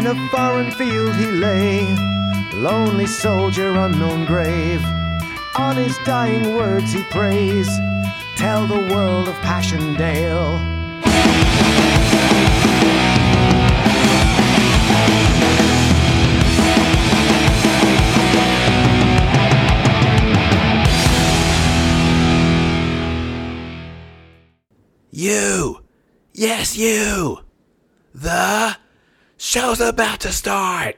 In a foreign field he lay, lonely soldier, unknown grave. On his dying words he prays, tell the world of Passchendaele. You! Yes, you! Show's about to start!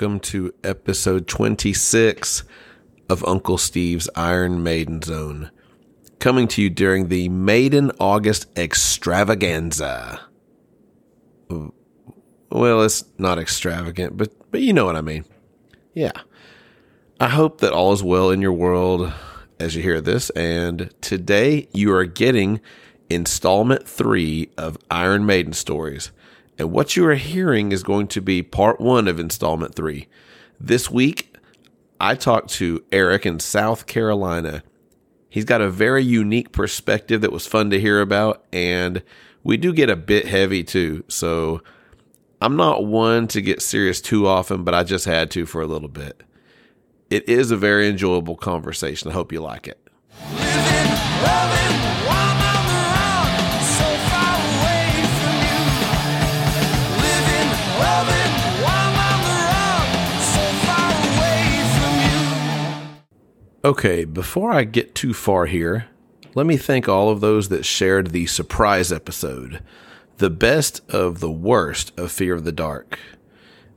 Welcome to episode 26 of Uncle Steve's Iron Maiden Zone. Coming to you during the Maiden August extravaganza. Well, it's not extravagant, but but you know what I mean. Yeah. I hope that all is well in your world as you hear this and today you are getting installment 3 of Iron Maiden stories. And what you are hearing is going to be part one of installment three. This week, I talked to Eric in South Carolina. He's got a very unique perspective that was fun to hear about, and we do get a bit heavy too. So I'm not one to get serious too often, but I just had to for a little bit. It is a very enjoyable conversation. I hope you like it. Living, loving, Okay, before I get too far here, let me thank all of those that shared the surprise episode, the best of the worst of Fear of the Dark.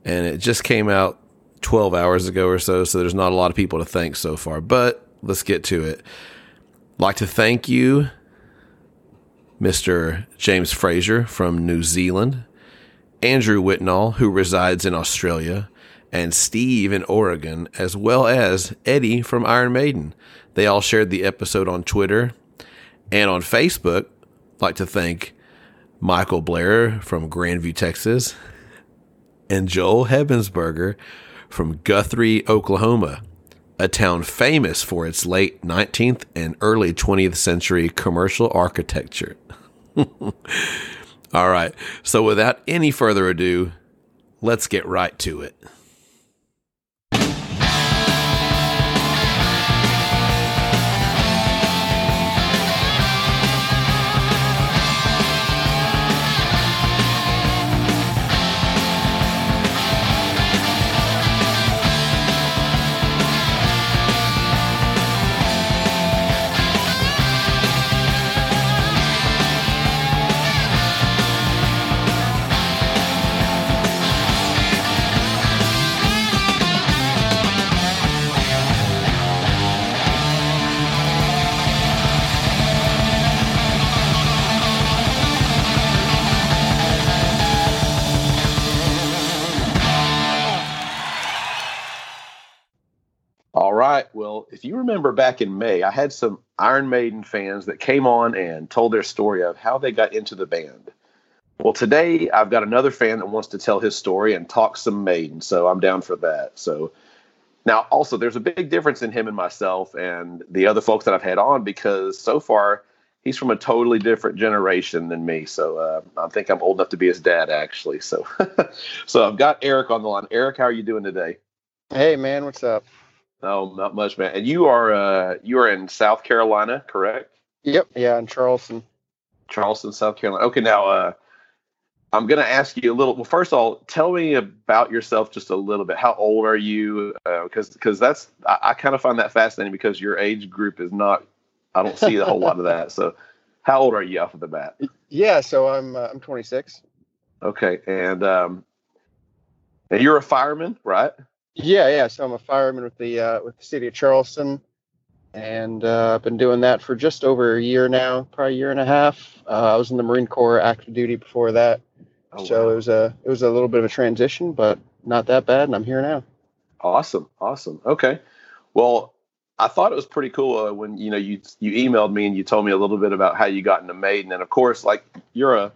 And it just came out 12 hours ago or so, so there's not a lot of people to thank so far, but let's get to it. Like to thank you, Mr. James Fraser from New Zealand, Andrew Whitnall, who resides in Australia, and Steve in Oregon, as well as Eddie from Iron Maiden. They all shared the episode on Twitter and on Facebook. I'd like to thank Michael Blair from Grandview, Texas, and Joel Hebensberger from Guthrie, Oklahoma, a town famous for its late 19th and early 20th century commercial architecture. All right. So without any further ado, let's get right to it. If you remember back in May, I had some Iron Maiden fans that came on and told their story of how they got into the band. Well, today I've got another fan that wants to tell his story and talk some Maiden, so I'm down for that. So now, also, there's a big difference in him and myself and the other folks that I've had on because so far he's from a totally different generation than me. So uh, I think I'm old enough to be his dad, actually. So, so I've got Eric on the line. Eric, how are you doing today? Hey man, what's up? Oh, not much, man. And you are uh, you are in South Carolina, correct? Yep, yeah, in Charleston. Charleston, South Carolina. Okay, now uh, I'm going to ask you a little. Well, first of all, tell me about yourself just a little bit. How old are you? Because because that's I, I kind of find that fascinating because your age group is not. I don't see a whole lot of that. So, how old are you off of the bat? Yeah, so I'm uh, I'm 26. Okay, and um, and you're a fireman, right? Yeah, yeah. So I'm a fireman with the uh, with the city of Charleston, and uh, I've been doing that for just over a year now, probably a year and a half. Uh, I was in the Marine Corps active duty before that. Oh, so wow. it was a it was a little bit of a transition, but not that bad, and I'm here now. Awesome, awesome. Okay, well, I thought it was pretty cool uh, when you know you you emailed me and you told me a little bit about how you got into Maiden, and of course, like you're a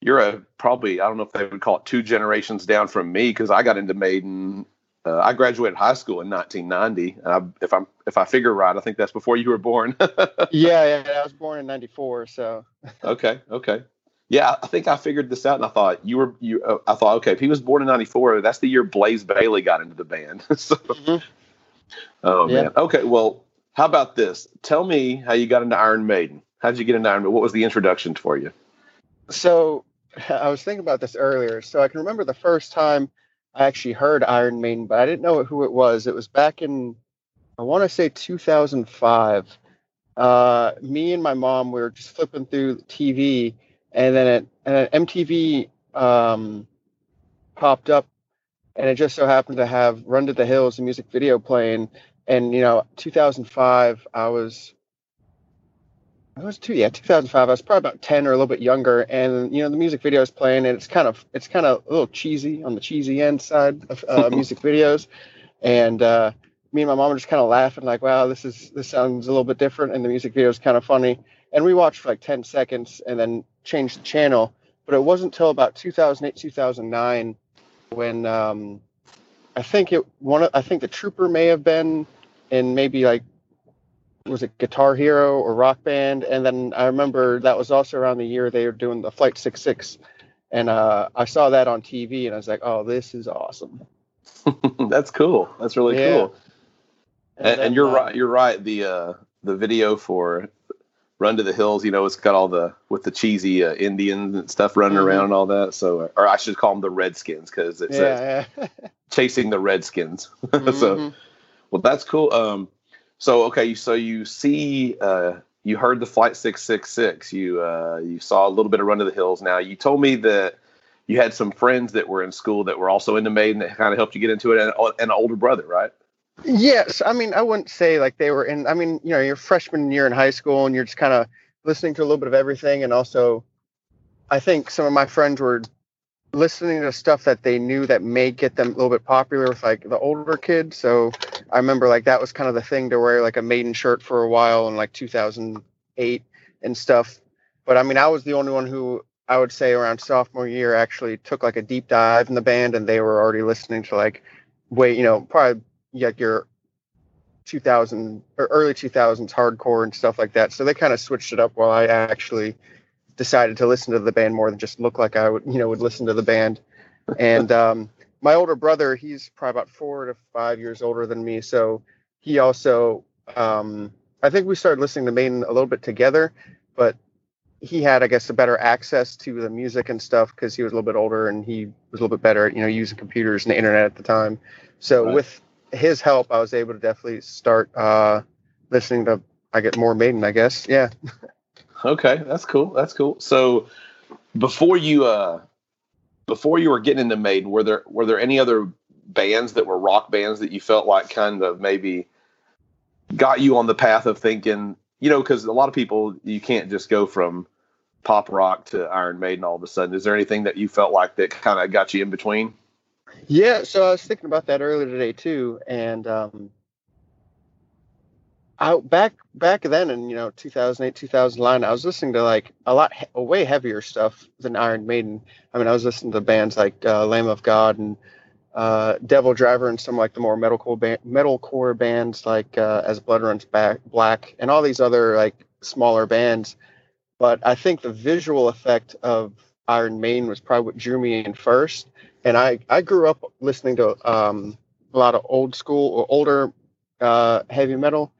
you're a probably I don't know if they would call it two generations down from me because I got into Maiden. Uh, I graduated high school in 1990. And I, if I'm if I figure right, I think that's before you were born. yeah, yeah, I was born in '94, so okay, okay. Yeah, I think I figured this out, and I thought you were you. Uh, I thought, okay, if he was born in '94, that's the year Blaze Bayley got into the band. so, Mhm. oh Yeah. man. Okay, well, how about this? Tell me how you got into Iron Maiden. How did you get into Iron Maiden? What was the introduction for you? So I was thinking about this earlier. So I can remember the first time I actually heard Iron Maiden, but I didn't know who it was. It was back in, I want to say 2005. Uh, me and my mom we were just flipping through TV, and then it, and MTV um, popped up, and it just so happened to have "Run to the Hills" the music video playing. And you know, 2005, I was I was two, yeah, 2005. I was probably about 10 or a little bit younger, and you know the music video is playing, and it's kind of it's kind of a little cheesy on the cheesy end side of uh, music videos, and uh, me and my mom were just kind of laughing like, wow, this is this sounds a little bit different, and the music video is kind of funny, and we watched for like 10 seconds and then changed the channel, but it wasn't until about 2008 2009 when um, I think it one of, I think the Trooper may have been in maybe like was it Guitar Hero or Rock Band? And then I remember that was also around the year they were doing the Flight 66. And uh, I saw that on TV and I was like, oh, this is awesome. That's cool. That's really Yeah. cool. And, and then, you're uh, right. You're right. The uh, the video for Run to the Hills, you know, it's got all the with the cheesy uh, Indians and stuff running Mhm. around and all that. So, or I should call them the Redskins because it says Yeah, chasing the Redskins. yeah. so, well, that's cool. Um, so okay, so you see, uh, you heard the Flight Six Six Six. You uh, you saw a little bit of Run to the Hills. Now, you told me that you had some friends that were in school that were also into Maiden that kind of helped you get into it, and, and an older brother, right? Yes, I mean I wouldn't say like they were in. I mean, you know, your freshman year in high school, and you're just kind of listening to a little bit of everything, and also, I think some of my friends were listening to stuff that they knew that may get them a little bit popular with like the older kids. So I remember like that was kind of the thing to wear like a maiden shirt for a while in like 2008 and stuff. But I mean, I was the only one who I would say around sophomore year actually took like a deep dive in the band, and they were already listening to like way, you know, probably like your 2000 or early 2000s hardcore and stuff like that. So they kind of switched it up while I actually decided to listen to the band more than just look like I would, you know, would listen to the band. And um, my older brother, he's probably about four to five years older than me, so he also, um, I think we started listening to Maiden a little bit together, but he had, I guess, a better access to the music and stuff because he was a little bit older and he was a little bit better at, you know, using computers and the internet at the time. So Right. with his help, I was able to definitely start uh, listening to, I get more Maiden, I guess. Yeah. Okay, that's cool. That's cool. So before you uh before you were getting into Maiden, were there were there any other bands that were rock bands that you felt like kind of maybe got you on the path of thinking, you know, because a lot of people you can't just go from pop rock to Iron Maiden all of a sudden. Is there anything that you felt like that kind of got you in between? Yeah, so I was thinking about that earlier today too, and um, Back back then in you know 2008 2009, I was listening to like a lot he- way heavier stuff than Iron Maiden. I mean, I was listening to bands like uh, Lamb of God and uh, Devil Driver and some like the more metalcore ba- metalcore bands like uh, As Blood Runs Back Black and all these other like smaller bands. But I think the visual effect of Iron Maiden was probably what drew me in first and I I grew up listening to um, a lot of old school or older uh, heavy metal,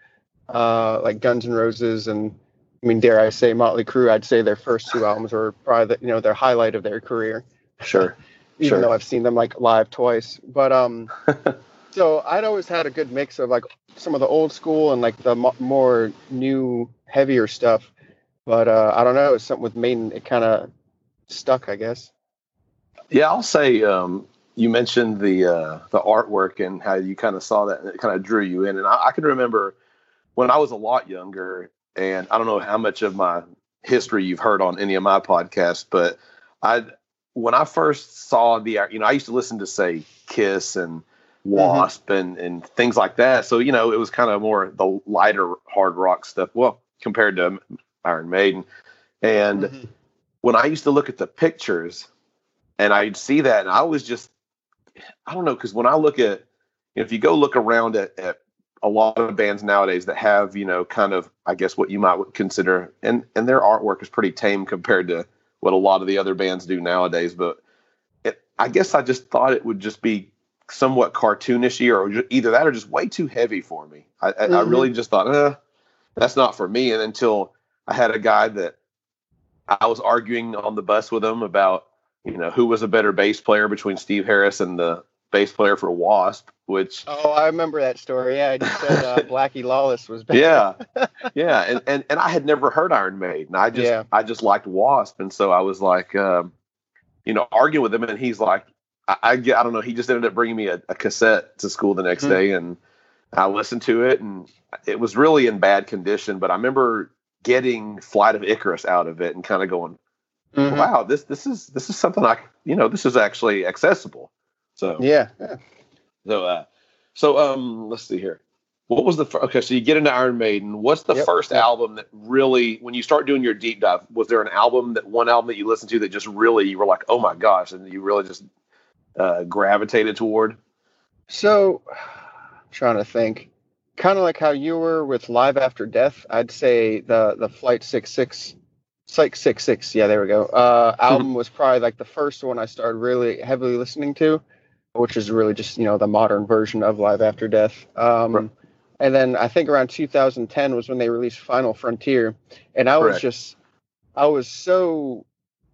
uh, like Guns N' Roses and I mean, dare I say Motley Crue? I'd say their first two albums were probably the, you know their highlight of their career, Sure. even Sure. though I've seen them like live twice. But um, so I'd always had a good mix of like some of the old school and like the mo- more new heavier stuff. But uh, I don't know, it's something with Maiden. It kind of stuck, I guess. Yeah, I'll say um, you mentioned the uh, the artwork and how you kind of saw that and it kind of drew you in. And I, I can remember when I was a lot younger, and I don't know how much of my history you've heard on any of my podcasts, but I when I first saw the, you know, I used to listen to say Kiss and Wasp and and things like that. So you know, it was kind of more the lighter hard rock stuff. Well, compared to Iron Maiden, and Mhm. when I used to look at the pictures, and I'd see that, and I was just, I don't know, because when I look at, you know, if you go look around at, at a lot of bands nowadays that have, you know, kind of, I guess what you might consider, and and their artwork is pretty tame compared to what a lot of the other bands do nowadays. But it, I guess I just thought it would just be somewhat cartoonishy, or either that or just way too heavy for me. I, I, I really just thought, eh, that's not for me. And until I had a guy that I was arguing on the bus with him about, you know, who was a better bass player between Steve Harris and the bass player for Wasp, which Oh, I remember that story. Yeah, I just said uh, Blackie Lawless was better. yeah yeah and, and and i had never heard iron maiden i just Yeah. i just liked wasp and so i was like um you know arguing with him and he's like i i, get, I don't know he just ended up bringing me a, a cassette to school the next Mhm. day and i listened to it and it was really in bad condition but i remember getting flight of icarus out of it and kind of going Mhm. wow this this is this is something i you know this is actually accessible so Yeah. yeah. so, uh, so um, let's see here. What was the fir- okay? So you get into Iron Maiden. What's the Yep, first yep. album that really, when you start doing your deep dive, was there an album that one album that you listened to that just really you were like, oh my gosh, and you really just uh, gravitated toward? So, trying to think, kind of like how you were with Live After Death. I'd say the the Flight Six Six, Psych Six Six. Yeah, there we go. Uh, album was probably like the first one I started really heavily listening to, which is really just you know the modern version of Live After Death. Um, Right. And then I think around 2010 was when they released Final Frontier, and I was just, I was so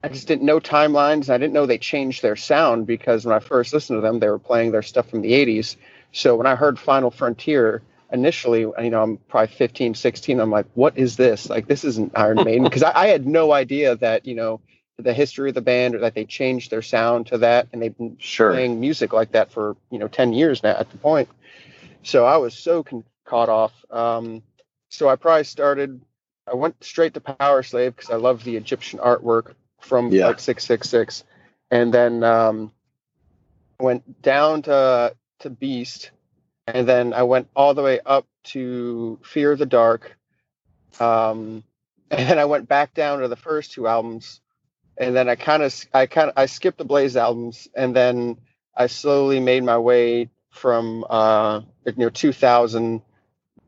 I just didn't know timelines. I didn't know they changed their sound because when I first listened to them, they were playing their stuff from the 80s. So when I heard Final Frontier initially, you know, I'm probably 15, 16, I'm like, what is this? Like, this isn't Iron Maiden. Because I, I had no idea that, you know, the history of the band or that they changed their sound to that. And they've been Sure. playing music like that for, you know, 10 years now at the point. So I was so con- caught off. Um, so I probably started, I went straight to Powerslave because I love the Egyptian artwork from Yeah. like 666 and then um went down to to beast and then i went all the way up to fear of the dark um and then i went back down to the first two albums and then i kind of i kind of i skipped the blaze albums and then i slowly made my way from uh you know 2000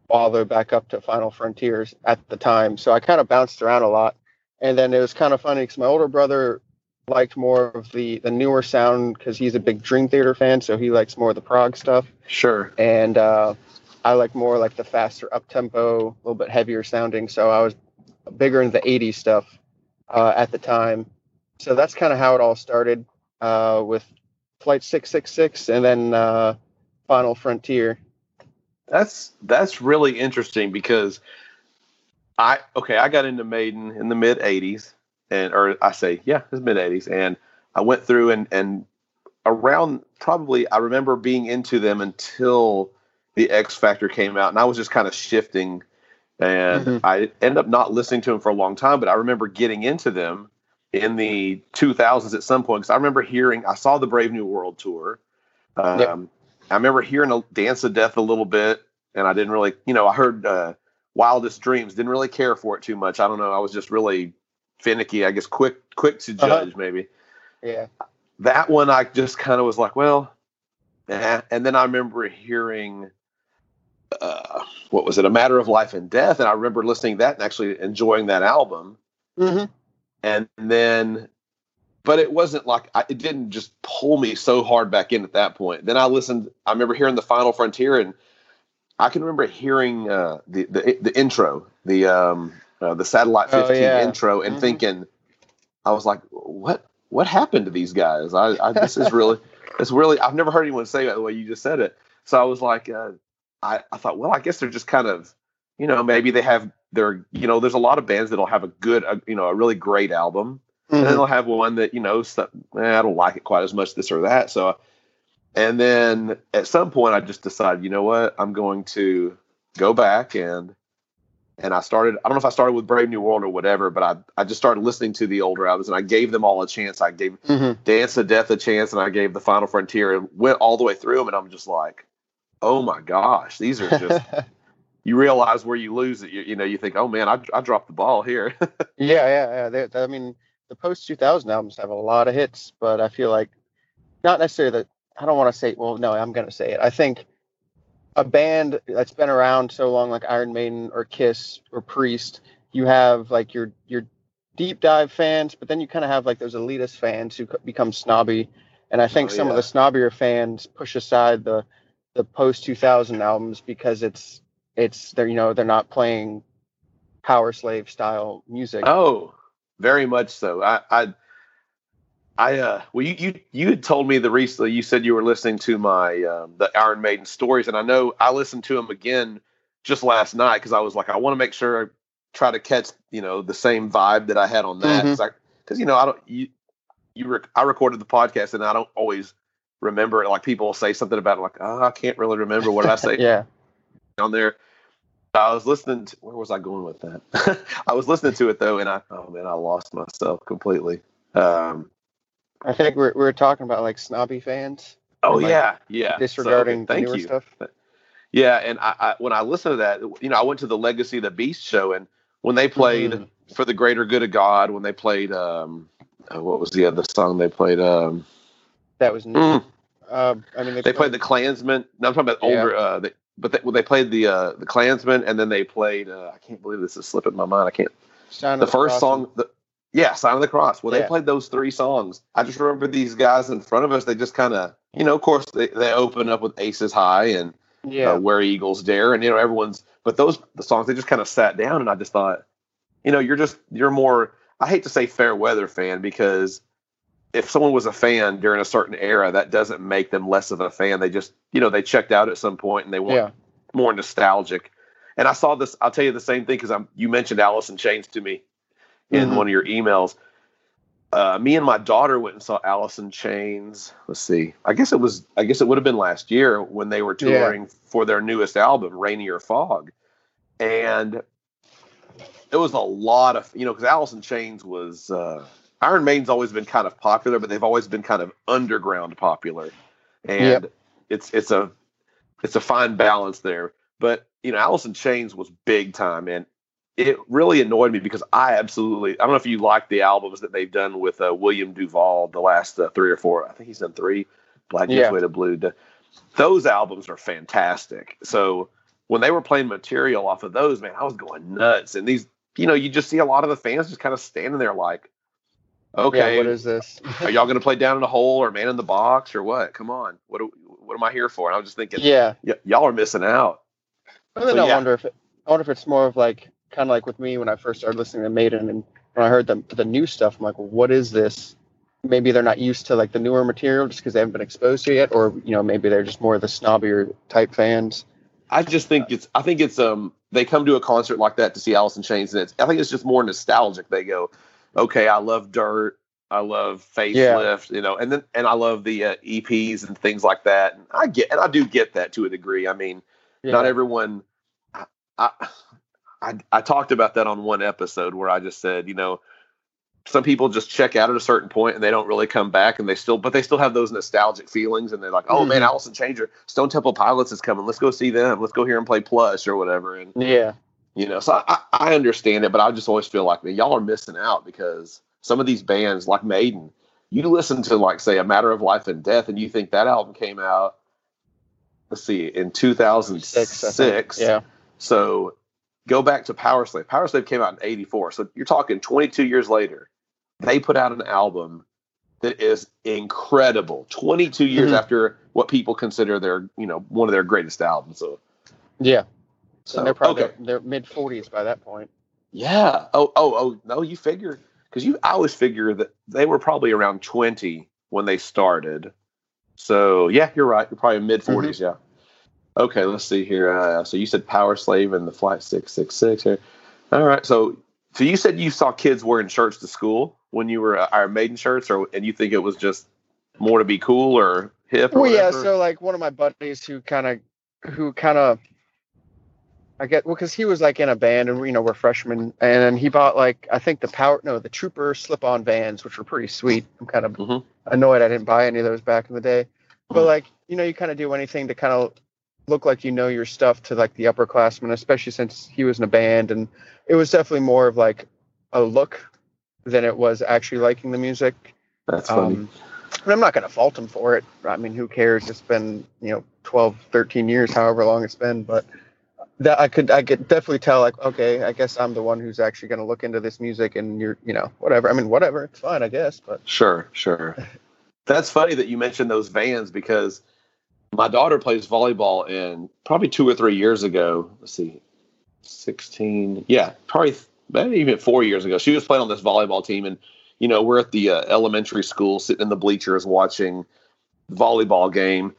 all the way back up to final frontiers at the time so i kind of bounced around a lot and then it was kind of funny because my older brother liked more of the the newer sound because he's a big Dream Theater fan, so he likes more of the prog stuff, Sure. and uh, I like more like the faster up tempo, a little bit heavier sounding. So I was bigger into the '80s stuff uh, at the time. So that's kind of how it all started uh, with Flight 666, and then uh, Final Frontier. That's that's really interesting because I okay, I got into Maiden in the mid '80s, and or I say yeah, it's mid '80s, and I went through and and around probably I remember being into them until the X Factor came out, and I was just kind of shifting, and Mhm. I ended up not listening to them for a long time, but I remember getting into them in the 2000s at some point because I remember hearing I saw the Brave New World tour. Um, Yep. I remember hearing a Dance of Death a little bit, and I didn't really, you know, I heard uh, Wildest Dreams, didn't really care for it too much. I don't know, I was just really finicky, I guess, quick, quick to Uh-huh. judge maybe. Yeah. That one, I just kind of was like, well, eh. and then I remember hearing. Uh, what was it? A Matter of Life and Death, and I remember listening to that and actually enjoying that album hmm and then but it wasn't like I, it didn't just pull me so hard back in at that point then i listened i remember hearing the final frontier and i can remember hearing uh, the, the the intro the um uh, the satellite Oh, 15 yeah. intro and Mhm. thinking i was like what what happened to these guys i, I this is really it's really i've never heard anyone say that the way you just said it so i was like uh, I, I thought well i guess they're just kind of you know maybe they have their you know there's a lot of bands that'll have a good uh, you know a really great album and then Mhm. they'll have one that you know some, eh, I don't like it quite as much this or that. So, and then at some point I just decided, you know what, I'm going to go back and and I started. I don't know if I started with Brave New World or whatever, but I I just started listening to the older albums, and I gave them all a chance. I gave Mhm. Dance of Death a chance, and I gave the Final Frontier, and went all the way through them, and I'm just like, oh my gosh, these are just. you realize where you lose it. You, you know, you think, oh man, I, I dropped the ball here. Yeah, yeah, yeah. They, they- I mean, the post 2000 albums have a lot of hits, but I feel like not necessarily that. I don't want to say. Well, no, I'm gonna say it. I think a band that's been around so long, like Iron Maiden or Kiss or Priest, you have like your your deep dive fans, but then you kind of have like those elitist fans who become snobby, and I think Oh, some of the snobbier fans push aside the the post 2000 albums because it's it's they're you know they're not playing power slave style music. oh, very much so. I, I, I, uh, well, you, you, you had told me the recently, you said you were listening to my, um, the Iron Maiden stories. And I know I listened to them again just last night because I was like, I want to make sure I try to catch, you know, the same vibe that I had on that. Because, you know, I don't, you, you, rec- I recorded the podcast and I don't always remember it. Like people will say something about it, like, oh, I can't really remember what I say. yeah. on there. I was listening. To, where was I going with that? I was listening to it though, and I oh man, I lost myself completely. Um, I think we're we're talking about like snobby fans oh And, like, yeah, yeah. disregarding So, the thank newer you. stuff. Yeah, and I, I when I listened to that, you know, I went to the Legacy of the Beast show, and when they played Mhm. for the greater good of God, when they played, um, uh, what was the other song they played? Um, That was new. mm, Uh, I mean, they played the Klansman. No, I'm talking about Yeah. older. Uh, they, but they, well, they played the uh, the Klansman, and then they played. Uh, I can't believe this is slipping my mind. I can't. Sign the first Cross song the, yeah sign of the cross well Yeah. they played those three songs i just remember these guys in front of us they just kind of you know of course they, they open up with aces high and and- yeah, uh, where eagles dare and you know everyone's but those the songs they just kind of sat down and i just thought you know you're just you're more i hate to say fair weather fan because if someone was a fan during a certain era that doesn't make them less of a fan they just you know they checked out at some point and they want yeah, more nostalgic. And I saw this. I'll tell you the same thing because I'm. You mentioned Alice in Chains to me in Mhm. one of your emails. Uh, me and my daughter went and saw Alice in Chains. Let's see. I guess it was. I guess it would have been last year when they were Yeah. touring for their newest album, Rainier Fog, and it was a lot of you know because Alice in Chains was. Uh, Iron Maiden's always been kind of popular, but they've always been kind of underground popular, and Yep. it's it's a it's a fine balance there. But you know, Alice in Chains was big time, and it really annoyed me because I absolutely I don't know if you like the albums that they've done with uh, William DuVall, the last uh, three or four. I think he's done three. Black Yeah. Way to Blue. Those albums are fantastic. So when they were playing material off of those, man, I was going nuts. And these, you know, you just see a lot of the fans just kind of standing there like, okay, yeah. What is this? are y'all going to play down in the hole or man in the box or what? Come on, what do, what am I here for? And I was just thinking, yeah, y- y'all are missing out. but then So, I yeah. wonder if it, I wonder if it's more of like kind of like with me when I first started listening to Maiden and when I heard the the new stuff, I'm like, well, what is this? Maybe they're not used to like the newer material just because they haven't been exposed to it yet, or you know, maybe they're just more of the snobbier type fans. I just think it's I think it's um they come to a concert like that to see Alice in Chains and it's I think it's just more nostalgic. They go, okay, I love Dirt, I love Facelift, you know, and then and I love the uh, EPs and things like that. And I get and I do get that to a degree. I mean, Yeah. not everyone. I, I I I talked about that on one episode where I just said, you know, some people just check out at a certain point and they don't really come back and they still but they still have those nostalgic feelings and they're like oh man Mhm. allison changer stone temple pilots is coming let's go see them let's go here and play plush or whatever and yeah, you know so i, I understand it but i just always feel like man, y'all are missing out because some of these bands like maiden you listen to like say a matter of life and death and you think that album came out let's see in 2006 six. Yeah, so go back to Powerslave. Power Slave came out in 84. So you're talking 22 years later. They put out an album that is incredible. 22 years Mhm. after what people consider their, you know, one of their greatest albums. So, yeah. So So they're probably okay. they're mid forties by that point. Yeah. Oh, oh, oh, no, you figure because you I always figure that they were probably around 20 when they started. So yeah, you're right. You're probably mid 40s. Yeah. Okay, let's see here. Uh, so you said Powerslave and the Flight 666 here. All right. So so you said you saw kids wearing shirts to school when you were uh, Iron Maiden shirts, or and you think it was just more to be cool or hip? Or Well, yeah. So like one of my buddies who kind of, who kind of, I get well because he was like in a band and you know we're freshmen and then he bought like I think the power no the Trooper slip-on vans which were pretty sweet. I'm kind of Mhm. annoyed I didn't buy any of those back in the day, but Mhm. like you know you kind of do anything to kind of look like you know your stuff to like the upperclassmen, especially since he was in a band and it was definitely more of like a look than it was actually liking the music. That's funny. Um, and I'm not going to fault him for it. I mean, who cares? It's been, you know, 12, 13 years, however long it's been. But that I could, I could definitely tell, like, okay, I guess I'm the one who's actually going to look into this music and you're, you know, whatever. I mean, whatever. It's fine, I guess. But Sure, sure. That's funny that you mentioned those vans because my daughter plays volleyball and probably two or three years ago, let's see, 16, yeah, probably maybe even four years ago, she was playing on this volleyball team. And, you know, we're at the uh, elementary school sitting in the bleachers watching volleyball game.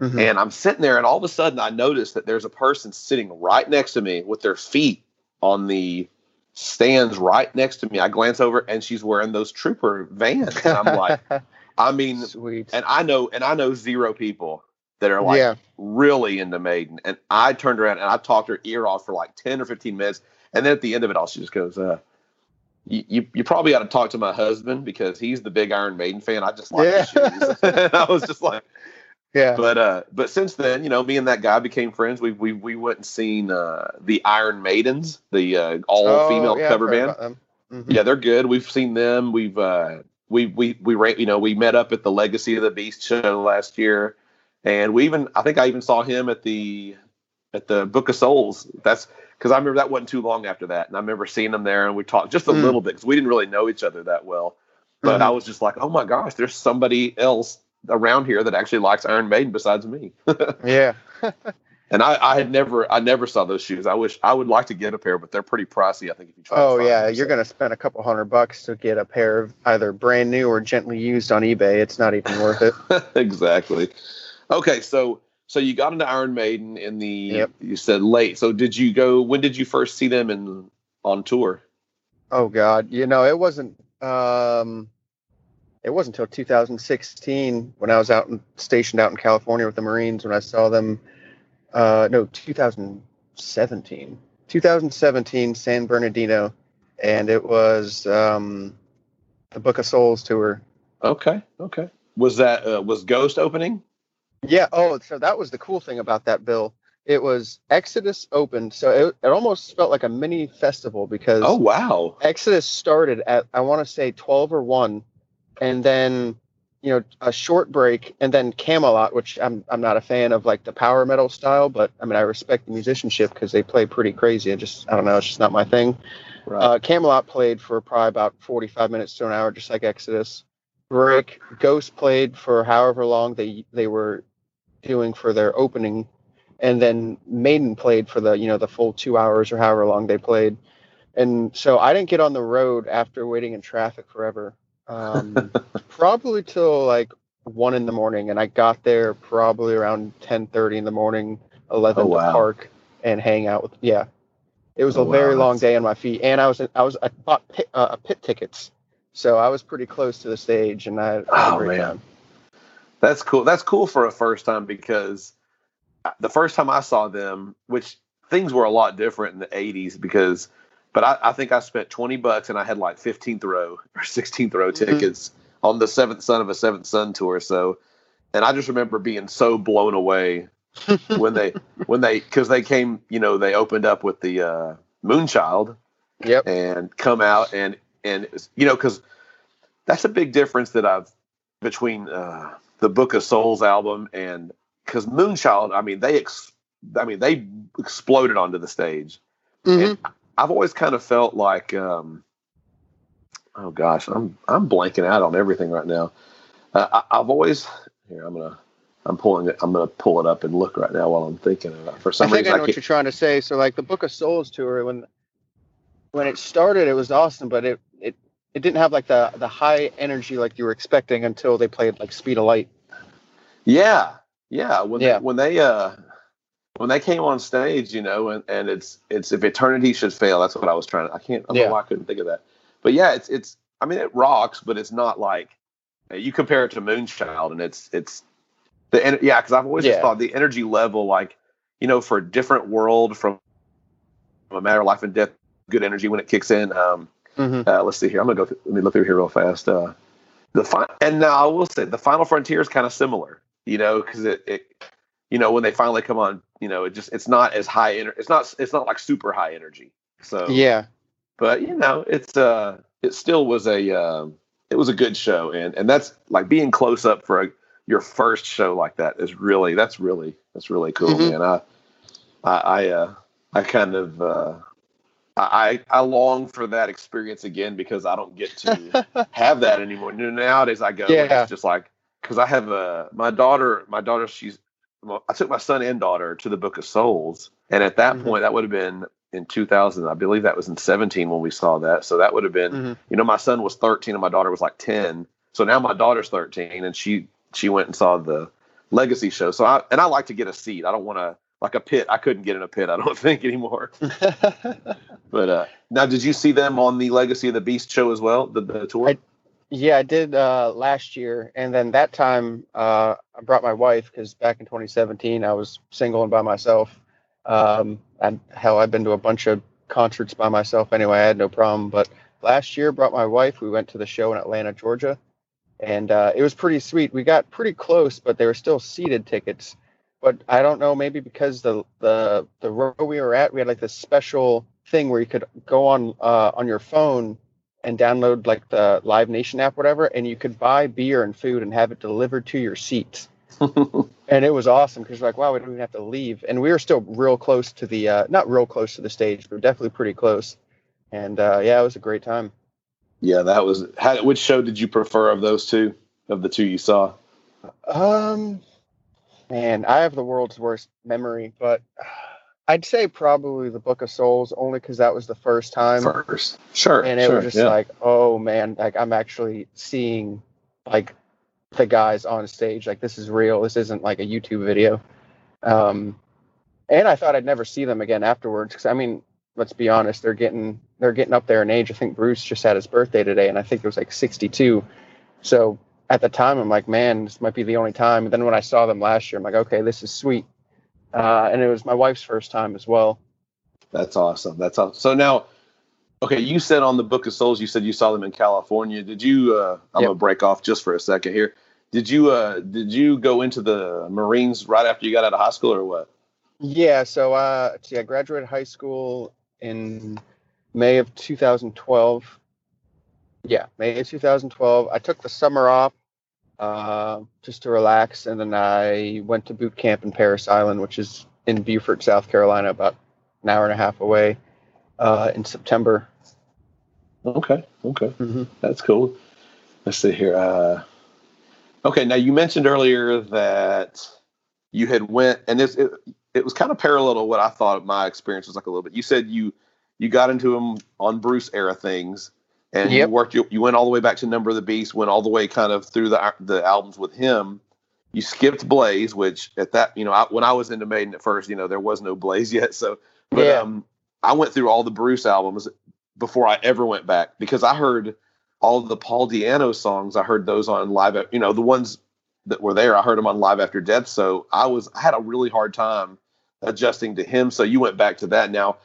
Mhm. And I'm sitting there, and all of a sudden, I notice that there's a person sitting right next to me with their feet on the stands right next to me. I glance over, and she's wearing those Trooper vans. And I'm like, I mean, sweet. and I know, and I know zero people that are like yeah. really into Maiden. And I turned around and I talked her ear off for like 10 or 15 minutes. And then at the end of it all, she just goes, uh, you, you, you probably ought to talk to my husband because he's the big Iron Maiden fan. I just like Yeah. the shoes. and I was just like, Yeah. but uh, but since then, you know, me and that guy became friends. We we we went and seen uh, the Iron Maidens, the uh, all Oh, female yeah, cover band. Mhm. Yeah, they're good. We've seen them. We've uh, we we we ra- you know we met up at the Legacy of the Beast show last year, and we even I think I even saw him at the at the Book of Souls. That's because I remember that wasn't too long after that, and I remember seeing them there, and we talked just a Mm. little bit because we didn't really know each other that well. But Mhm. I was just like, oh my gosh, there's somebody else around here that actually likes Iron Maiden besides me. Yeah. And I, I had never, I never saw those shoes. I wish I would like to get a pair, but they're pretty pricey. I think if you try. to Oh yeah, them, you're so. gonna spend a couple hundred bucks to get a pair of either brand new or gently used on eBay. It's not even worth it. exactly. Okay, so so you got into Iron Maiden in the Yep. you said late. So did you go? When did you first see them in on tour? Oh God, you know it wasn't. Um, it wasn't until 2016 when I was out and stationed out in California with the Marines when I saw them. Uh, no, 2017. 2017 San Bernardino, and it was um, the Book of Souls tour. Okay, okay. Was that uh, was Ghost opening? Yeah. Oh, so that was the cool thing about that bill. It was Exodus opened, so it, it almost felt like a mini festival because Oh wow! Exodus started at I want to say 12 or 1 and then you know a short break and then Kamelot which I'm I'm not a fan of like the power metal style but I mean I respect the musicianship cuz they play pretty crazy I just I don't know it's just not my thing. Right. Uh, Kamelot played for probably about 45 minutes to an hour just like Exodus. Break Ghost played for however long they they were doing for their opening and then Maiden played for the you know the full 2 hours or however long they played and so I didn't get on the road after waiting in traffic forever. Um, probably till like one in the morning, and I got there probably around ten thirty in the morning, eleven Oh, wow. to park and hang out with. Yeah, it was Oh, a very long day on my feet, and I was I was I bought pit, uh, pit tickets, so I was pretty close to the stage, and I Oh, man. time. That's cool. That's cool for a first time because uh, the first time I saw them, which things were a lot different in the '80s because, but I, I think I spent 20 bucks and I had like 15th row or 16th row Mhm. tickets on the Seventh Son of a Seventh Son tour. So, and I just remember being so blown away when they when they because they came, you know, they opened up with the uh, Moonchild Yep. and come out and and you know because that's a big difference that I've between uh, the Book of Souls album and because Moonchild, I mean they ex, I mean they exploded onto the stage. Mhm. I've always kind of felt like um, oh gosh, I'm I'm blanking out on everything right now. Uh, I, I've always here I'm gonna I'm pulling it I'm gonna pull it up and look right now while I'm thinking about it. For I some think reason I I know what you're trying to say. So like the Book of Souls tour when when it started it was awesome, but it it it didn't have like the the high energy like you were expecting until they played like Speed of Light. Yeah, yeah. When Yeah. They, when they uh when they came on stage, you know, and, and it's it's if eternity should fail, that's what I was trying to. I can't. I don't Yeah. know why I couldn't think of that. But yeah, it's it's. I mean, it rocks, but it's not like you compare it to Moonchild, and it's it's the yeah. Because I've always just thought the energy level, like you know, for a different world from a matter of life and death, good energy when it kicks in. Um, Mhm. uh, let's see here. I'm gonna go. Through, let me look through here real fast. Uh, the fi- and now I will say the Final Frontier is kind of similar, you know, because it, it, you know, when they finally come on, you know, it just it's not as high. Ener- it's not it's not like super high energy. So Yeah. but you know, it's uh, it still was a um, it was a good show, and and that's like being close up for a, your first show like that is really that's really that's really cool, Mhm. man. I I I, uh, I kind of uh, I I long for that experience again because I don't get to have that anymore. You know, Nowadays I go, Yeah. it's just like because I have a my daughter, my daughter, she's I took my son and daughter to the Book of Souls, and at that Mhm. point, that would have been in 2000. I believe that was in 17 when we saw that. So that would have been, Mhm. you know, my son was 13 and my daughter was like 10. So now my daughter's 13, and she she went and saw the Legacy show. So I and I like to get a seat. I don't want to like a pit. I couldn't get in a pit. I don't think anymore. But uh now, did you see them on the Legacy of the Beast show as well? The, the tour. I- Yeah, I did uh, last year, and then that time uh, I brought my wife because back in 2017 I was single and by myself. Um, and hell, I've been to a bunch of concerts by myself anyway. I had no problem. But last year, brought my wife. We went to the show in Atlanta, Georgia, and uh, it was pretty sweet. We got pretty close, but they were still seated tickets. But I don't know, maybe because the the the row we were at, we had like this special thing where you could go on uh, on your phone and download like the Live Nation app, whatever, and you could buy beer and food and have it delivered to your seat. And it was awesome because like, wow, we don't even have to leave. And we were still real close to the, uh, not real close to the stage, but definitely pretty close. And uh, yeah, it was a great time. yeah, that was. How, which show did you prefer of those two? Of the two you saw? Um, man, I have the world's worst memory, but I'd say probably the Book of Souls, only because that was the first time. First, sure, and it sure, was just yeah. like oh man like i'm actually seeing like the guys on stage like this is real. This isn't like a youtube video. Um and i thought i'd never see them again afterwards because i mean let's be honest they're getting they're getting up there in age. I think bruce just had his birthday today and i think it was like 62 so at the time i'm like man this might be the only time. And then when i saw them last year i'm like okay this is sweet uh, and it was my wife's first time as well That's awesome. That's awesome. So now, okay, you said on the Book of Souls, you said you saw them in California. Did you? Uh, I'm Yep. gonna break off just for a second here. Did you? Uh, did you go into the Marines right after you got out of high school, or what? Yeah, so uh, see, I graduated high school in May of 2012. Yeah, May of 2012. I took the summer off uh, just to relax, and then I went to boot camp in Parris Island, which is in Beaufort, South Carolina, about an hour and a half away, uh, in September. Okay, okay, Mhm. that's cool. Let's see here. Uh, okay, now you mentioned earlier that you had went, and this it, it was kind of parallel to what I thought my experience was like a little bit. You said you you got into them on Bruce era things, and you worked. You, you went all the way back to Number of the Beast, went all the way kind of through the the albums with him. You skipped Blaze, which at that you know I, when I was into Maiden at first, you know there was no Blaze yet. So, but Yeah. um, I went through all the Bruce albums before I ever went back because I heard all the Paul Di'Anno songs. I heard those on live. At, you know the ones that were there. I heard them on Live After Death. So I was I had a really hard time adjusting to him. So you went back to that. Now,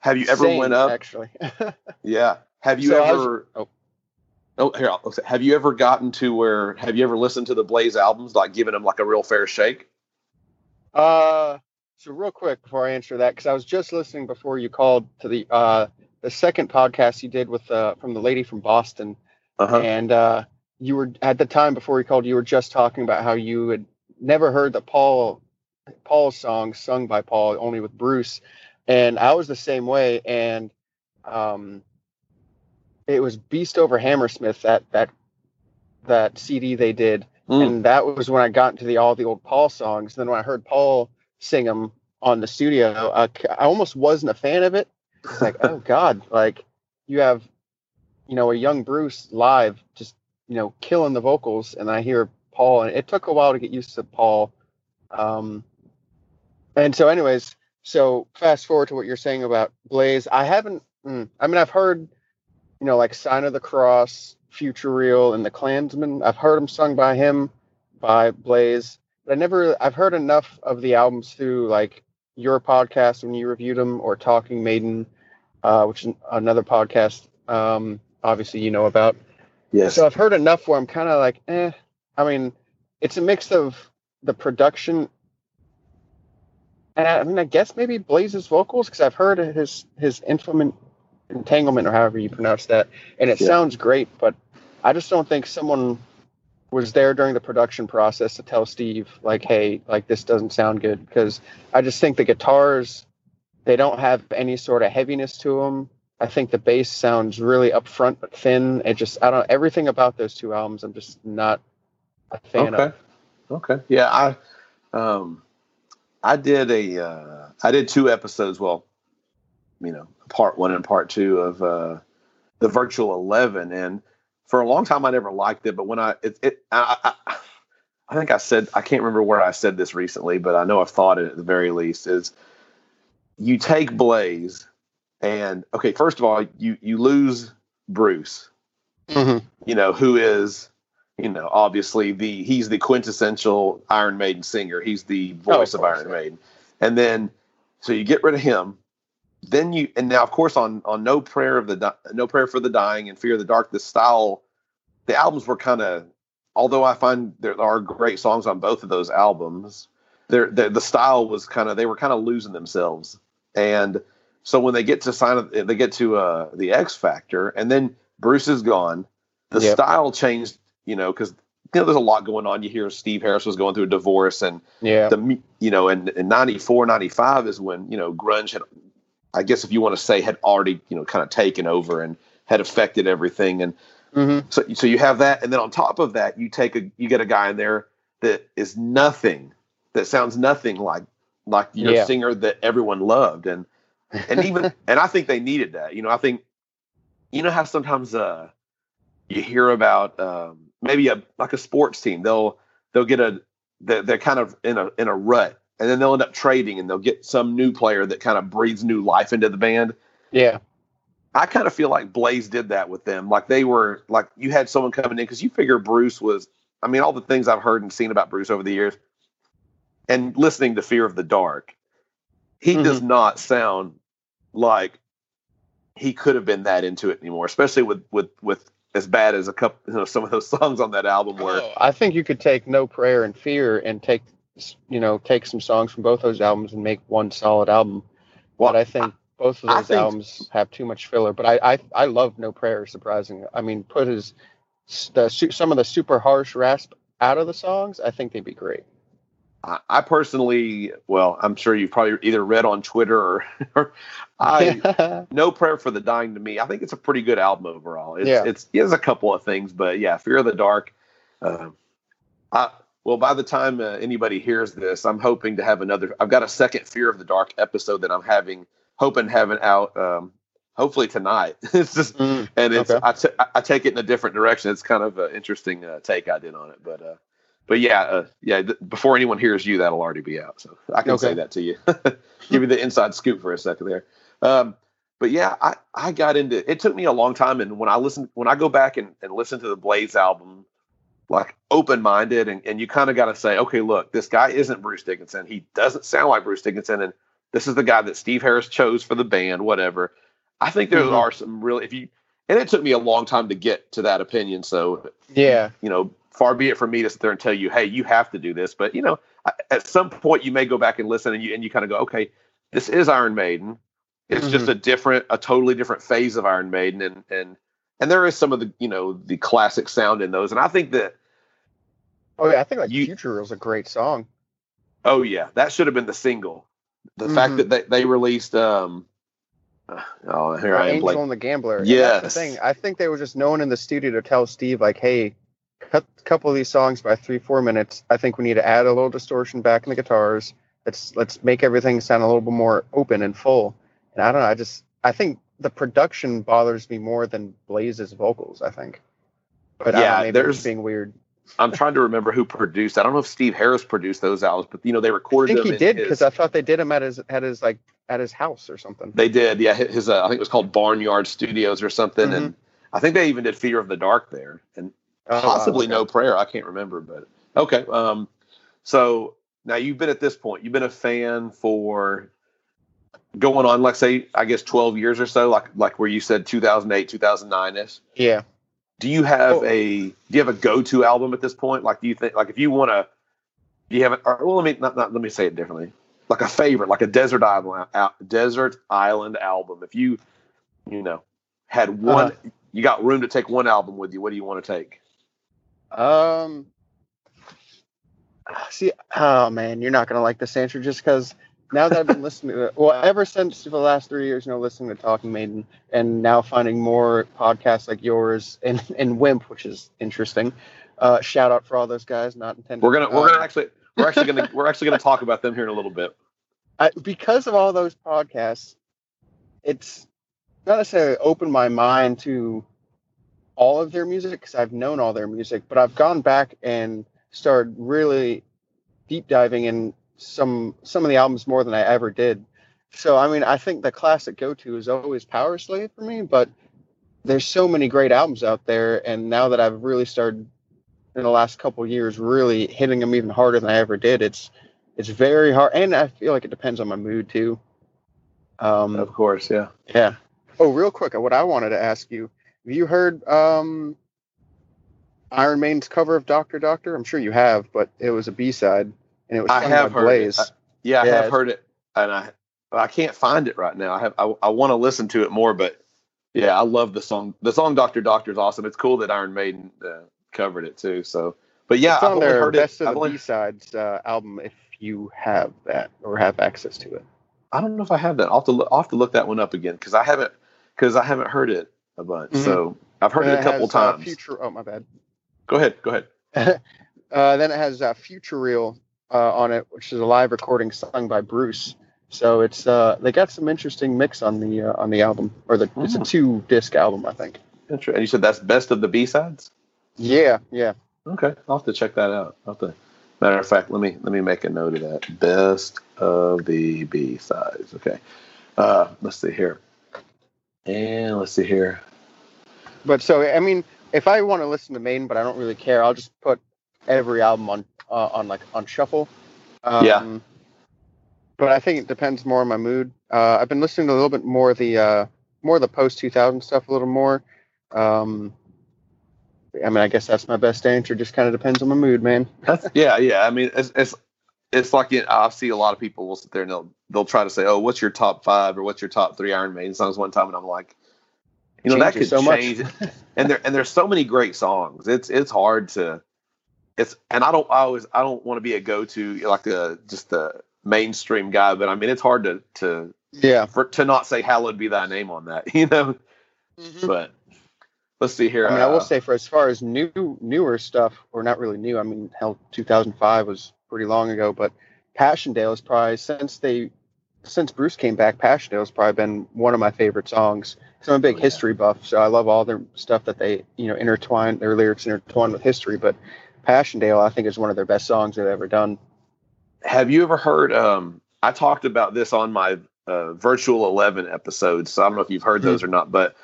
have you ever Same, went up? Actually. Yeah. Have you So was- ever? oh. Oh, here. I'll Have you ever gotten to where? Have you ever listened to the Blaze albums, like giving them like a real fair shake? Uh, so real quick before I answer that, because I was just listening before you called to the uh the second podcast you did with uh from the lady from Boston, Uh and uh you were at the time before you called, you were just talking about how you had never heard the Paul Paul's song sung by Paul, only with Bruce, and I was the same way, and um, it was Beast over Hammersmith that that that CD they did Mm. and that was when I got into the all the old Paul songs. Then when I heard Paul sing them on the studio, I, I almost wasn't a fan of it. It's like, oh God, like you have, you know, a young Bruce live, just you know, killing the vocals, and I hear Paul, and it took a while to get used to Paul. Um, and so, anyways, so fast forward to what you're saying about Blaze. I haven't. Mm, I mean, I've heard, you know, like Sign of the Cross, Futureal, and The Klansman. I've heard them sung by him, by Blaze, but I never. I've heard enough of the albums through like your podcast when you reviewed them, or Talking Maiden, uh, which is another podcast. Um, obviously, you know about. Yes. So I've heard enough where I'm kind of like, eh. I mean, it's a mix of the production, and I, I mean, I guess maybe Blaze's vocals because I've heard his his implement entanglement or however you pronounce that, and it Yeah. sounds great. But I just don't think someone was there during the production process to tell Steve like, hey, like this doesn't sound good because I just think the guitars they don't have any sort of heaviness to them. I think the bass sounds really upfront but thin. It just I don't everything about those two albums I'm just not a fan of. okay. of. Okay. Yeah, I um I did a uh I did two episodes, well, you know, part 1 and part 2 of uh the Virtual 11 and for a long time I never liked it, but when I it, it I, I I think I said I can't remember where I said this recently, but I know I've thought it at the very least is you take Blaze and okay, first of all, you you lose Bruce Mm-hmm. you know, who is, you know, obviously the he's the quintessential Iron Maiden singer. He's the voice of of, course, Iron yeah. Maiden. And then so you get rid of him. Then you and now of course on on No Prayer of the No Prayer for the Dying and Fear of the Dark, the style, the albums were kind of although I find there are great songs on both of those albums, there the, the style was kind of they were kind of losing themselves. And so when they get to sign of, they get to uh the X Factor and then Bruce is gone, the Yep. style changed, you know, because you know there's a lot going on. You hear Steve Harris was going through a divorce and Yeah. the you know and in 94 95 is when you know grunge had i guess if you want to say had already you know kind of taken over and had affected everything and mm-hmm. so so you have that and then on top of that you take a you get a guy in there that is nothing that sounds nothing like like your Yeah. singer that everyone loved and and even and i think they needed that you know i think you know how sometimes uh you hear about um maybe a like a sports team they'll they'll get a they're, they're kind of in a in a rut and then they'll end up trading and they'll get some new player that kind of breathes new life into the band Yeah. I kind of feel like Blaze did that with them. Like they were like you had someone coming in because you figure Bruce was. I mean, all the things I've heard and seen about Bruce over the years, and listening to Fear of the Dark, he mm-hmm. does not sound like he could have been that into it anymore. Especially with with with as bad as a couple, you know, some of those songs on that album were. Oh, I think you could take No Prayer and Fear and take, you know, take some songs from both those albums and make one solid album. Well, but I think both of those think- albums have too much filler. But I, I, I love No Prayer. Surprisingly, I mean, put his the some of the super harsh rasp out of the songs. I think they'd be great. I, I personally, well, I'm sure you've probably either read on Twitter or, or I No Prayer for the Dying to me. I think it's a pretty good album overall. It's, Yeah. it's it has a couple of things, but yeah, Fear of the Dark. Uh, I, well, by the time uh, anybody hears this, I'm hoping to have another. I've got a second Fear of the Dark episode that I'm having, hoping having out. Um, hopefully tonight. it's just Mm, and it's okay. I I- I take it in a different direction. It's kind of an interesting uh, take I did on it, but uh, but yeah, uh, yeah. Th- before anyone hears you, that'll already be out. So I can Okay. say that to you. Give you the inside scoop for a second there. Um, but yeah, I I got into. It took me a long time, and when I listen, when I go back and, and listen to the Blaze album, like open minded, and, and you kind of got to say, okay, look, this guy isn't Bruce Dickinson. He doesn't sound like Bruce Dickinson, and this is the guy that Steve Harris chose for the band. Whatever. I think there Mhm. are some really if you and it took me a long time to get to that opinion. So yeah, you know, far be it from me to sit there and tell you, hey, you have to do this. But you know, at some point you may go back and listen, and you and you kind of go, okay, this is Iron Maiden. It's just a different, a totally different phase of Iron Maiden, and and and there is some of the you know the classic sound in those, and I think that oh yeah. I think like You- Futureal is a great song. oh yeah, that should have been the single. The Mhm. fact that they, they released um oh here I am Angel and the Gambler. That's the thing. I think they were just known in the studio to tell Steve like, hey, cut a couple of these songs by three, four minutes. I think we need to add a little distortion back in the guitars. Let's let's make everything sound a little bit more open and full. And I don't know. I just I think the production bothers me more than Blaze's vocals. I think. But I Yeah, maybe there's- being weird. I'm trying to remember who produced. I don't know if Steve Harris produced those albums, but you know they recorded. I think them. he did because I thought they did him at his at his like at his house or something. They did, yeah. His, uh, I think it was called Barnyard Studios or something, and I think they even did Fear of the Dark there, and Oh, wow, possibly okay. No Prayer. I can't remember, but okay. Um, so now you've been at this point, you've been a fan for going on, like say, I guess twelve years or so, like like where you said two thousand eight, two thousand nine ish. Yeah. Do you have Oh. a do you have a go to album at this point? Like, do you think like if you want to, do you have? Or, well, let me not, not let me say it differently. Like a favorite, like a desert island, desert island album. If you, you know, had one, Uh-huh. you got room to take one album with you. What do you want to take? Um. See, oh man, you're not gonna like this answer just because now that I've been listening to it, well, ever since the last three years, you know, listening to Talking Maiden, and now finding more podcasts like yours and and Wimp, which is interesting. Uh, shout out for all those guys. Not intended. We're gonna we're gonna actually we're actually gonna we're actually gonna talk about them here in a little bit. I, because of all those podcasts, it's not necessarily opened my mind to all of their music because I've known all their music, but I've gone back and started really deep diving in some some of the albums more than I ever did. So I mean, I think the classic go to is always Powerslave for me, but there's so many great albums out there, and now that I've really started in the last couple years, really hitting them even harder than I ever did, it's it's very hard, and I feel like it depends on my mood too. Um, Of course, yeah. yeah. Oh, real quick, what I wanted to ask you: Have you heard um, Iron Maiden's cover of Doctor Doctor? I'm sure you have, but it was a B side, and it was I have heard it. Blaze. I- Yeah, I Yeah, have heard it, and I I can't find it right now. I have I, I want to listen to it more, but yeah, I love the song. The song Doctor Doctor is awesome. It's cool that Iron Maiden uh, covered it too. So, but yeah, it's I've on their heard Best it. I've of the only- B sides uh, album. If you have that or have access to it, I don't know if I have that. I'll have to look, I'll have to look that one up again because I haven't because I haven't heard it a bunch. Mhm. So I've heard And it a couple has, uh, times. Future. Oh, my bad. Go ahead. Go ahead. Uh, then it has uh, Futureal uh, on it, which is a live recording sung by Bruce. So it's uh, they got some interesting mix on the uh, on the album, or the it's a Hmm. two disc album, I think. Inter- And you said that's best of the B sides. Yeah, yeah. Okay, I'll have to check that out. I'll have to, matter of fact, let me let me make a note of that. Best of the B sides. Okay. Uh, let's see here. And let's see here. But so I mean, if I want to listen to Maiden, but I don't really care, I'll just put every album on uh, on like on shuffle. Um, Yeah. But I think it depends more on my mood. Uh, I've been listening to a little bit more of the uh, more of the post two thousand stuff a little more. Um, I mean, I guess that's my best answer. Just kind of depends on my mood, man. That's, yeah, yeah. I mean, it's it's it's like it, I see a lot of people will sit there and they'll they'll try to say, "Oh, what's your top five or what's your top three Iron Maiden songs?" One time, and I'm like, you know, that could so much. change. and there and there's so many great songs. It's it's hard to it's and I don't I always I don't want to be a go to like a just a mainstream guy, but I mean it's hard to to Yeah. for to not say hallowed be thy name on that, you know. But let's see here. I mean, I will uh, say for as far as new newer stuff, or not really new. I mean, hell, 2005 was pretty long ago, but Passchendaele is probably since they since Bruce came back, Passchendaele has probably been one of my favorite songs. Because I'm a big Oh, yeah. history buff, so I love all their stuff that they you know intertwine their lyrics intertwine with history. But Passchendaele, I think, is one of their best songs they've ever done. have you ever heard um i talked about this on my uh, virtual 11 episodes so i don't know if you've heard those or not but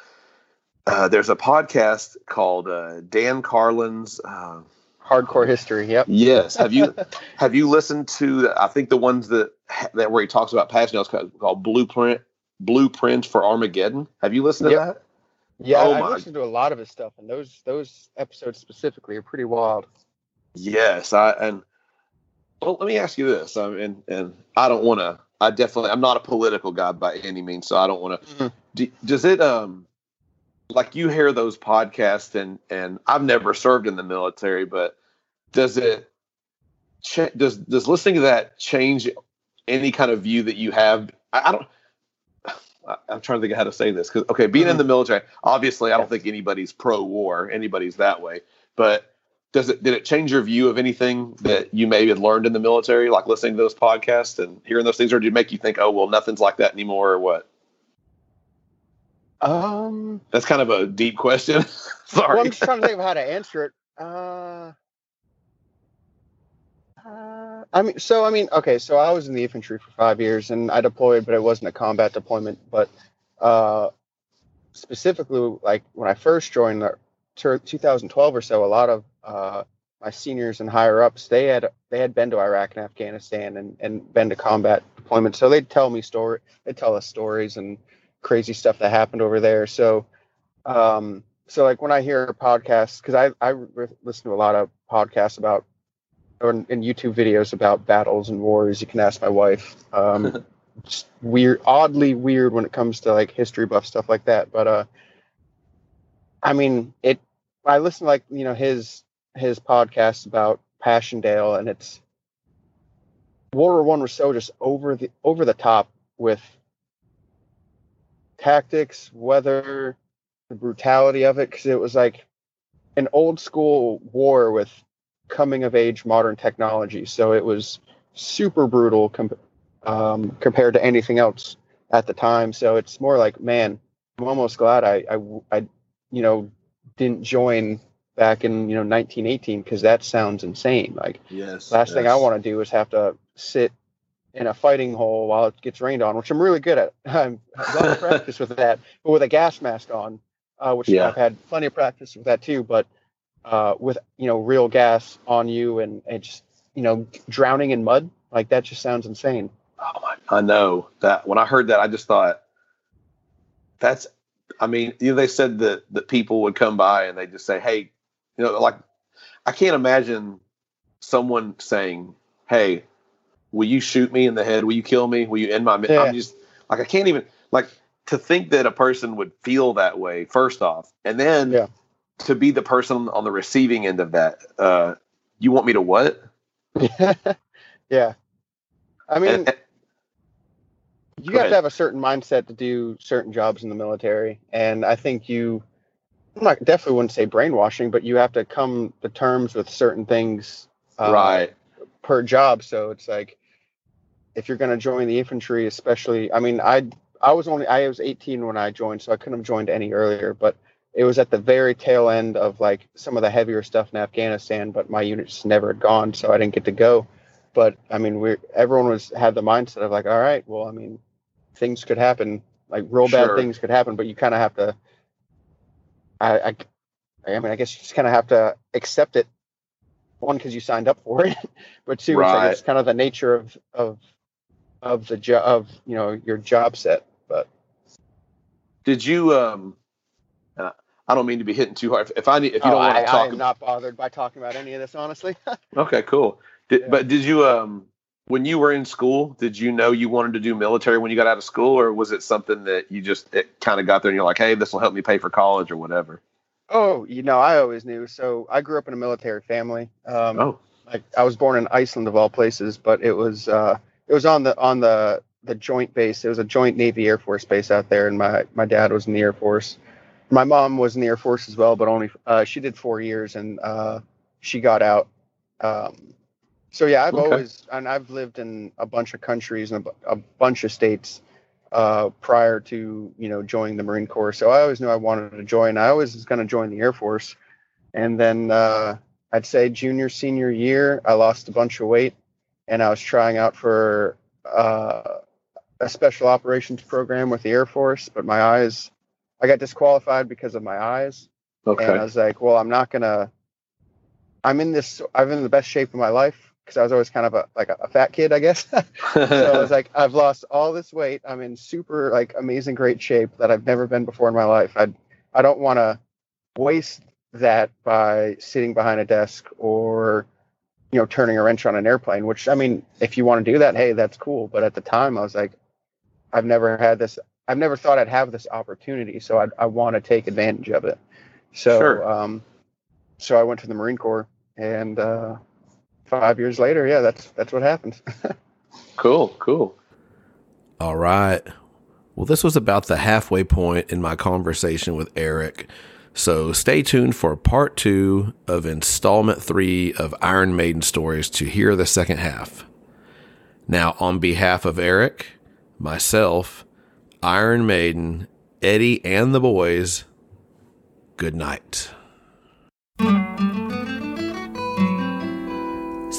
uh, there's a podcast called uh, dan carlin's uh, Hardcore history. Yep. yes have you have you listened to the- i think the ones that that where he talks about passion called, called blueprint blueprint for armageddon have you listened to Yep. that Yeah, Oh I my- listened to a lot of his stuff, and those those episodes specifically are pretty wild. Yes, I and well, let me ask you this. I mean, and I don't want to. I definitely, I'm not a political guy by any means, so I don't want to. Mhm. Do, does it um like you hear those podcasts and and I've never served in the military, but does it cha- does does listening to that change any kind of view that you have? I, I don't. I'm trying to think of how to say this because okay, being in the military, obviously, I don't think anybody's pro-war, anybody's that way. But does it did it change your view of anything that you maybe had learned in the military, like listening to those podcasts and hearing those things, or did it make you think, oh well, nothing's like that anymore, or what? Um, That's kind of a deep question. Sorry. Well, I'm just trying to think of how to answer it. Uh, uh, I mean, so I mean, okay, so I was in the infantry for five years, and I deployed, but it wasn't a combat deployment. But uh, specifically, like when I first joined, the, 2012 or so, a lot of uh, my seniors and higher ups, they had they had been to Iraq and Afghanistan and and been to combat deployments, so they'd tell me story, they'd tell us stories and crazy stuff that happened over there. So, um, so like when I hear podcasts, because I I re- listen to a lot of podcasts about or in, in YouTube videos about battles and wars. You can ask my wife. Um, just weird, oddly weird when it comes to like history buff stuff like that. But uh, I mean, it. I listen to, like you know his his podcast about Passchendaele, and it's World War One was so just over the over the top with tactics, weather, the brutality of it, because it was like an old school war with coming of age modern technology. So it was super brutal com- um, compared to anything else at the time. So it's more like, man, I'm almost glad I, I, I you know, didn't join back in you know 1918 because that sounds insane. Like Yes. last thing I want to do is have to sit in a fighting hole while it gets rained on, which I'm really good at. I'm I've got practice with that, but with a gas mask on, uh, which Yeah. I've had plenty of practice with that too. But uh, with you know real gas on you and, and just you know drowning in mud, like that just sounds insane. Oh my, I know that when I heard that, I just thought that's, I mean, you know, they said that, that people would come by and they just say, Hey, you know, like I can't imagine someone saying, Hey, will you shoot me in the head? Will you kill me? Will you end my, mi-" Yeah. I'm just like, I can't even like to think that a person would feel that way first off. And then Yeah. to be the person on the receiving end of that, uh, you want me to what? yeah, I mean. And- you Go have ahead. to have a certain mindset to do certain jobs in the military and i think you i'm not definitely wouldn't say brainwashing but you have to come to terms with certain things uh, right. per job. So it's like if you're going to join the infantry especially i mean i i was only i was 18 when i joined so i couldn't have joined any earlier but it was at the very tail end of like some of the heavier stuff in afghanistan but my unit just never had gone so i didn't get to go. But i mean we everyone was had the mindset of like all right well i mean things could happen like real bad things could happen but you kind of have to I, I i mean i guess you just kind of have to accept it one because you signed up for it but two it's, Right. it's kind of the nature of of of the job of you know your job set but Did you um uh, I don't mean to be hitting too hard. If, I need, if you Oh, don't want I, to I talk, am not bothered by talking about any of this honestly okay, cool. Did, Yeah. But did you um when you were in school, did you know you wanted to do military when you got out of school, or was it something that you just it kind of got there and you're like, hey, this will help me pay for college or whatever? oh you know i always knew so i grew up in a military family um Oh, like I was born in Iceland of all places, but it was uh, it was on the on the the joint base. It was a joint Navy Air Force base out there, and my my dad was in the Air Force. My mom was in the Air Force as well, but only uh, she did four years, and uh, she got out. Um, so yeah, I've Okay. always and I've lived in a bunch of countries and a, a bunch of states uh, prior to you know joining the Marine Corps. So I always knew I wanted to join. I always was going to join the Air Force, and then. Uh, I'd say junior senior year, I lost a bunch of weight, and I was trying out for uh, a special operations program with the Air Force, but my eyes, I got disqualified because of my eyes, and I was like, well, I'm not gonna. I'm in this. I'm in the best shape of my life because I was always kind of a like a, a fat kid, I guess. so I was like, I've lost all this weight. I'm in super like amazing great shape that I've never been before in my life. I I don't want to waste that by sitting behind a desk or you know turning a wrench on an airplane. Which I mean, if you want to do that, hey, that's cool. But at the time, I was like, I've never had this. I've never thought I'd have this opportunity, so I I want to take advantage of it. So Sure. um, so I went to the Marine Corps, and uh, five years later, yeah, that's that's what happened. cool, cool. All right. Well, this was about the halfway point in my conversation with Eric. So stay tuned for part two of installment three of Iron Maiden stories to hear the second half. Now, on behalf of Eric, myself, Iron Maiden, Eddie, and the boys, good night.